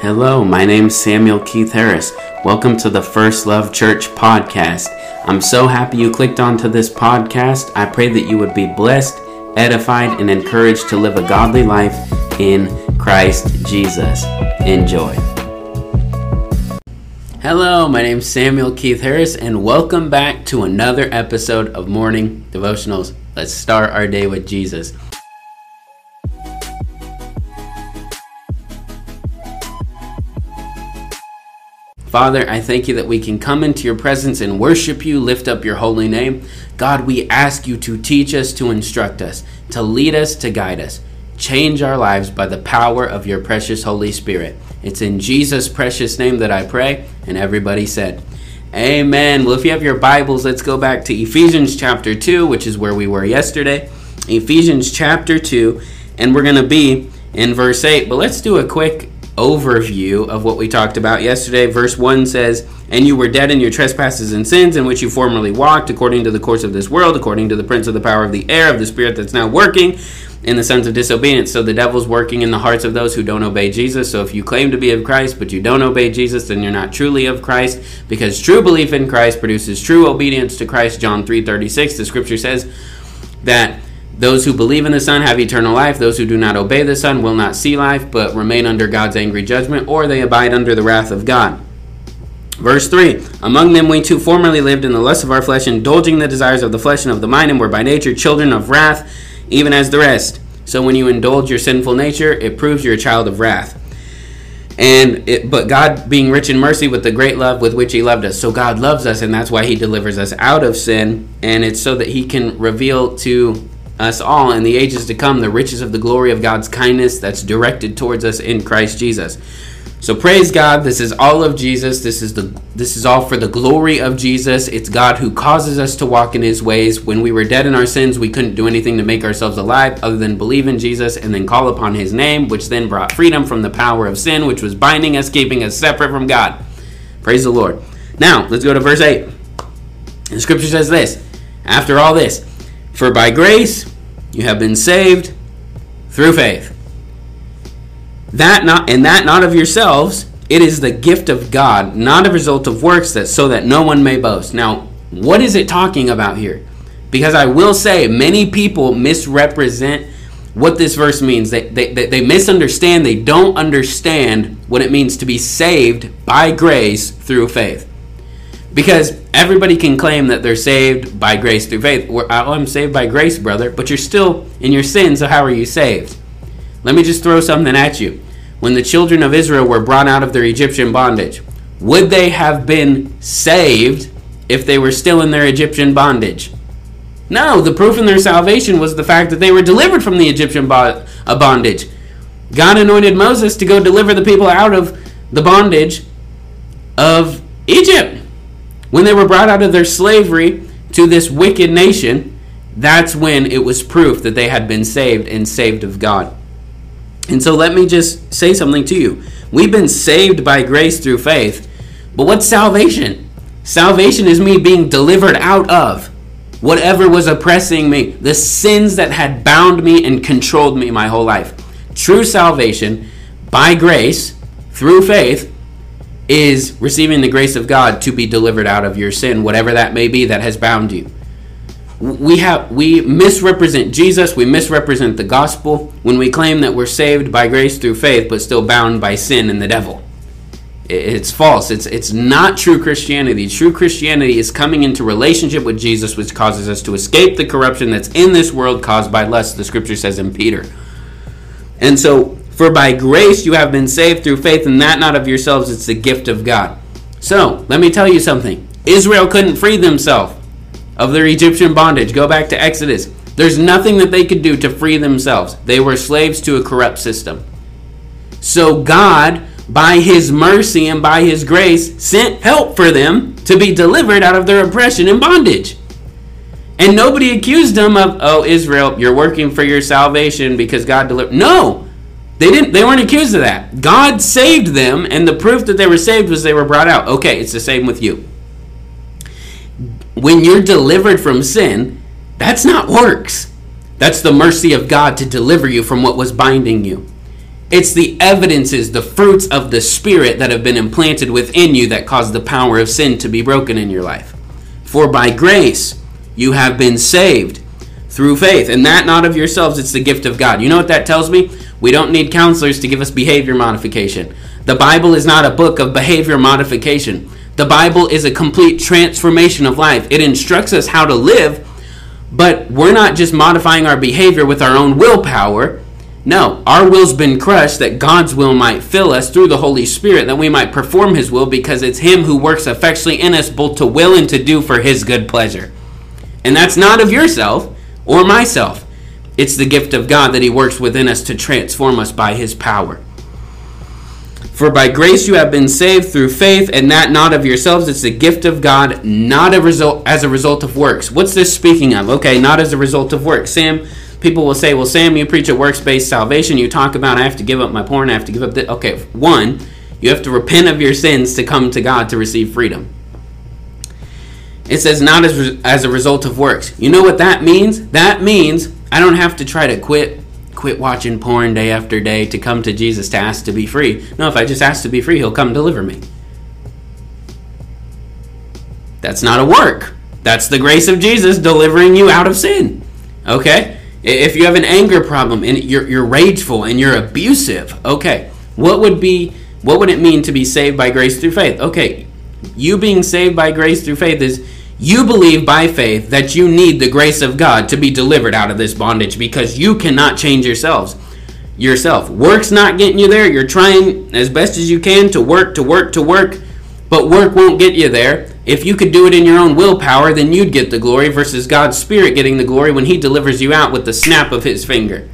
Hello, my name's Samuel Keith Harris. Welcome to the First Love Church podcast. I'm so happy you clicked onto this podcast. I pray that you would be blessed, edified, and encouraged to live a godly life in Christ Jesus. Enjoy. Hello, my name's Samuel Keith Harris, and welcome back to another episode of Morning Devotionals. Let's start our day with Jesus. Father, I thank you that we can come into your presence and worship you, lift up your holy name. God, we ask you to teach us, to instruct us, to lead us, to guide us. Change our lives by the power of your precious Holy Spirit. It's in Jesus' precious name that I pray. And everybody said, Amen. Well, if you have your Bibles, let's go back to Ephesians chapter 2, which is where we were yesterday. Ephesians chapter 2, and we're going to be in verse 8. But let's do a quick overview of what we talked about yesterday. Verse 1 says, And you were dead in your trespasses and sins, in which you formerly walked, according to the course of this world, according to the prince of the power of the air, of the spirit that's now working in the sons of disobedience. So the devil's working in the hearts of those who don't obey Jesus. So if you claim to be of Christ, but you don't obey Jesus, then you're not truly of Christ, because true belief in Christ produces true obedience to Christ. John 3 36, the scripture says that those who believe in the Son have eternal life. Those who do not obey the Son will not see life, but remain under God's angry judgment, or they abide under the wrath of God. Verse 3 Among them we too formerly lived in the lust of our flesh, indulging the desires of the flesh and of the mind, and were by nature children of wrath, even as the rest. So when you indulge your sinful nature, it proves you're a child of wrath. And it, but God being rich in mercy with the great love with which he loved us. So God loves us and that's why he delivers us out of sin and it's so that he can reveal to us all in the ages to come the riches of the glory of God's kindness that's directed towards us in Christ Jesus. So praise God, this is all of Jesus. This is the this is all for the glory of Jesus. It's God who causes us to walk in his ways. When we were dead in our sins, we couldn't do anything to make ourselves alive other than believe in Jesus and then call upon his name, which then brought freedom from the power of sin, which was binding us, keeping us separate from God. Praise the Lord. Now, let's go to verse 8. The scripture says this, after all this, for by grace you have been saved through faith. That not and that not of yourselves, it is the gift of God, not a result of works that so that no one may boast. Now, what is it talking about here? Because I will say many people misrepresent what this verse means. They, they, they misunderstand, they don't understand what it means to be saved by grace through faith. Because everybody can claim that they're saved by grace through faith. I'm saved by grace, brother, but you're still in your sin, so how are you saved? Let me just throw something at you. When the children of Israel were brought out of their Egyptian bondage, would they have been saved if they were still in their Egyptian bondage? No, the proof in their salvation was the fact that they were delivered from the Egyptian uh, bondage. God anointed Moses to go deliver the people out of the bondage of Egypt. When they were brought out of their slavery to this wicked nation, that's when it was proof that they had been saved and saved of God. And so let me just say something to you. We've been saved by grace through faith, but what's salvation? Salvation is me being delivered out of whatever was oppressing me, the sins that had bound me and controlled me my whole life. True salvation by grace through faith is receiving the grace of God to be delivered out of your sin, whatever that may be that has bound you. We have we misrepresent Jesus, we misrepresent the gospel when we claim that we're saved by grace through faith but still bound by sin and the devil. It's false. It's it's not true Christianity. True Christianity is coming into relationship with Jesus which causes us to escape the corruption that's in this world caused by lust, the scripture says in Peter. And so for by grace you have been saved through faith, and that not of yourselves, it's the gift of God. So, let me tell you something. Israel couldn't free themselves of their Egyptian bondage. Go back to Exodus. There's nothing that they could do to free themselves. They were slaves to a corrupt system. So, God, by His mercy and by His grace, sent help for them to be delivered out of their oppression and bondage. And nobody accused them of, oh, Israel, you're working for your salvation because God delivered. No! They didn't they weren't accused of that. God saved them and the proof that they were saved was they were brought out. Okay, it's the same with you. When you're delivered from sin, that's not works. That's the mercy of God to deliver you from what was binding you. It's the evidences, the fruits of the Spirit that have been implanted within you that cause the power of sin to be broken in your life. For by grace you have been saved through faith, and that not of yourselves, it's the gift of God. You know what that tells me? We don't need counselors to give us behavior modification. The Bible is not a book of behavior modification. The Bible is a complete transformation of life. It instructs us how to live, but we're not just modifying our behavior with our own willpower. No, our will's been crushed that God's will might fill us through the Holy Spirit, that we might perform His will because it's Him who works effectually in us both to will and to do for His good pleasure. And that's not of yourself or myself. It's the gift of God that He works within us to transform us by His power. For by grace you have been saved through faith, and that not of yourselves. It's the gift of God, not a result as a result of works. What's this speaking of? Okay, not as a result of works. Sam, people will say, "Well, Sam, you preach a works-based salvation. You talk about I have to give up my porn. I have to give up the." Okay, one, you have to repent of your sins to come to God to receive freedom. It says not as as a result of works. You know what that means? That means I don't have to try to quit quit watching porn day after day to come to Jesus to ask to be free. No, if I just ask to be free, he'll come deliver me. That's not a work. That's the grace of Jesus delivering you out of sin. Okay? If you have an anger problem and you're, you're rageful and you're abusive, okay, what would be what would it mean to be saved by grace through faith? Okay, you being saved by grace through faith is you believe by faith that you need the grace of God to be delivered out of this bondage because you cannot change yourselves. Yourself. Work's not getting you there. You're trying as best as you can to work, to work, to work, but work won't get you there. If you could do it in your own willpower, then you'd get the glory versus God's Spirit getting the glory when He delivers you out with the snap of His finger.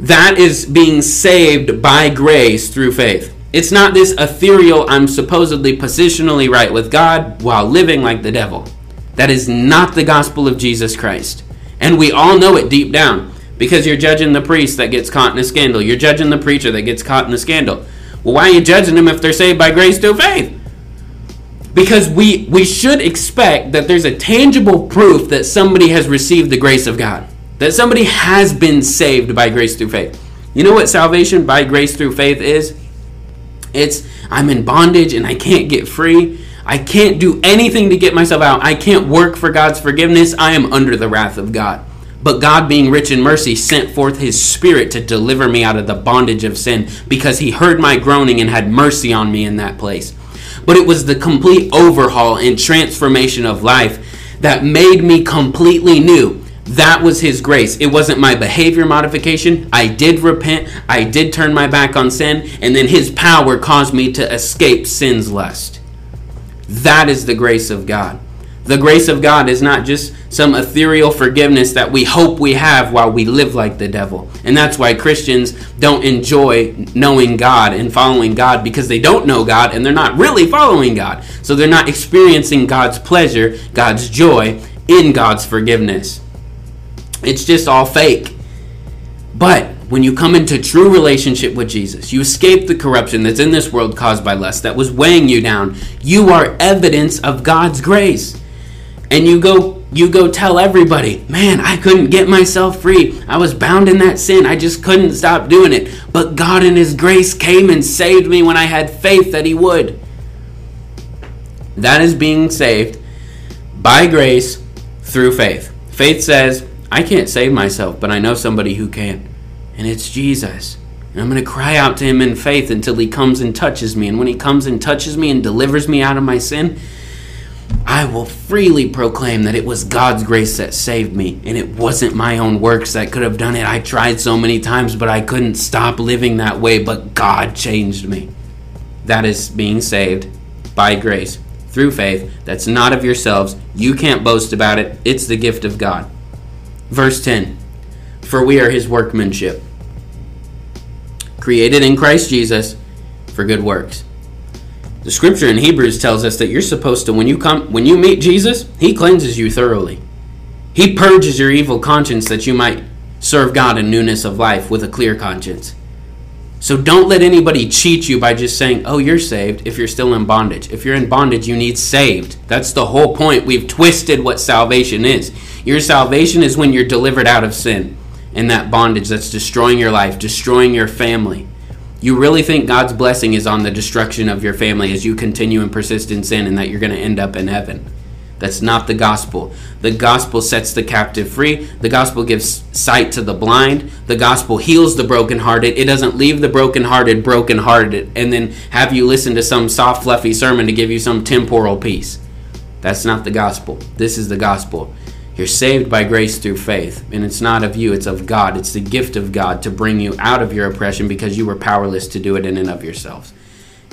That is being saved by grace through faith. It's not this ethereal, I'm supposedly positionally right with God while living like the devil. That is not the gospel of Jesus Christ. And we all know it deep down because you're judging the priest that gets caught in a scandal. You're judging the preacher that gets caught in a scandal. Well, why are you judging them if they're saved by grace through faith? Because we, we should expect that there's a tangible proof that somebody has received the grace of God, that somebody has been saved by grace through faith. You know what salvation by grace through faith is? It's I'm in bondage and I can't get free. I can't do anything to get myself out. I can't work for God's forgiveness. I am under the wrath of God. But God, being rich in mercy, sent forth his Spirit to deliver me out of the bondage of sin because he heard my groaning and had mercy on me in that place. But it was the complete overhaul and transformation of life that made me completely new. That was His grace. It wasn't my behavior modification. I did repent. I did turn my back on sin. And then His power caused me to escape sin's lust. That is the grace of God. The grace of God is not just some ethereal forgiveness that we hope we have while we live like the devil. And that's why Christians don't enjoy knowing God and following God because they don't know God and they're not really following God. So they're not experiencing God's pleasure, God's joy in God's forgiveness. It's just all fake. But when you come into true relationship with Jesus, you escape the corruption that's in this world caused by lust that was weighing you down. You are evidence of God's grace. And you go you go tell everybody, "Man, I couldn't get myself free. I was bound in that sin. I just couldn't stop doing it. But God in his grace came and saved me when I had faith that he would." That is being saved by grace through faith. Faith says, I can't save myself, but I know somebody who can. And it's Jesus. And I'm going to cry out to him in faith until he comes and touches me. And when he comes and touches me and delivers me out of my sin, I will freely proclaim that it was God's grace that saved me. And it wasn't my own works that could have done it. I tried so many times, but I couldn't stop living that way. But God changed me. That is being saved by grace through faith. That's not of yourselves. You can't boast about it. It's the gift of God. Verse 10 For we are his workmanship, created in Christ Jesus for good works. The scripture in Hebrews tells us that you're supposed to when you come when you meet Jesus, he cleanses you thoroughly. He purges your evil conscience that you might serve God in newness of life with a clear conscience. So don't let anybody cheat you by just saying, "Oh, you're saved" if you're still in bondage. If you're in bondage, you need saved. That's the whole point. We've twisted what salvation is. Your salvation is when you're delivered out of sin. and that bondage that's destroying your life, destroying your family. You really think God's blessing is on the destruction of your family as you continue and persist in sin and that you're going to end up in heaven. That's not the gospel. The gospel sets the captive free. The gospel gives sight to the blind. The gospel heals the brokenhearted. It doesn't leave the brokenhearted brokenhearted and then have you listen to some soft, fluffy sermon to give you some temporal peace. That's not the gospel. This is the gospel. You're saved by grace through faith, and it's not of you, it's of God. It's the gift of God to bring you out of your oppression because you were powerless to do it in and of yourselves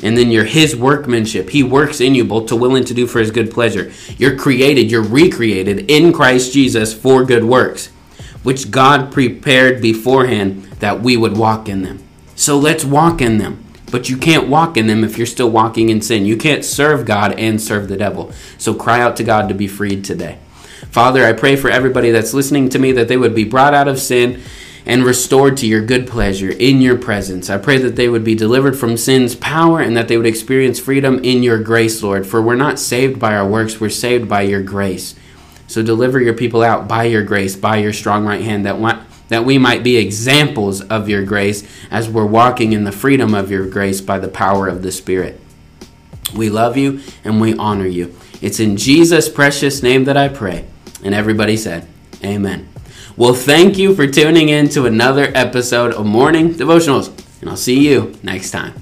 and then you're his workmanship. He works in you both to will and to do for his good pleasure. You're created, you're recreated in Christ Jesus for good works, which God prepared beforehand that we would walk in them. So let's walk in them. But you can't walk in them if you're still walking in sin. You can't serve God and serve the devil. So cry out to God to be freed today. Father, I pray for everybody that's listening to me that they would be brought out of sin and restored to your good pleasure in your presence. I pray that they would be delivered from sin's power and that they would experience freedom in your grace, Lord. For we're not saved by our works, we're saved by your grace. So deliver your people out by your grace, by your strong right hand, that, that we might be examples of your grace as we're walking in the freedom of your grace by the power of the Spirit. We love you and we honor you. It's in Jesus' precious name that I pray. And everybody said, Amen. Well, thank you for tuning in to another episode of Morning Devotionals, and I'll see you next time.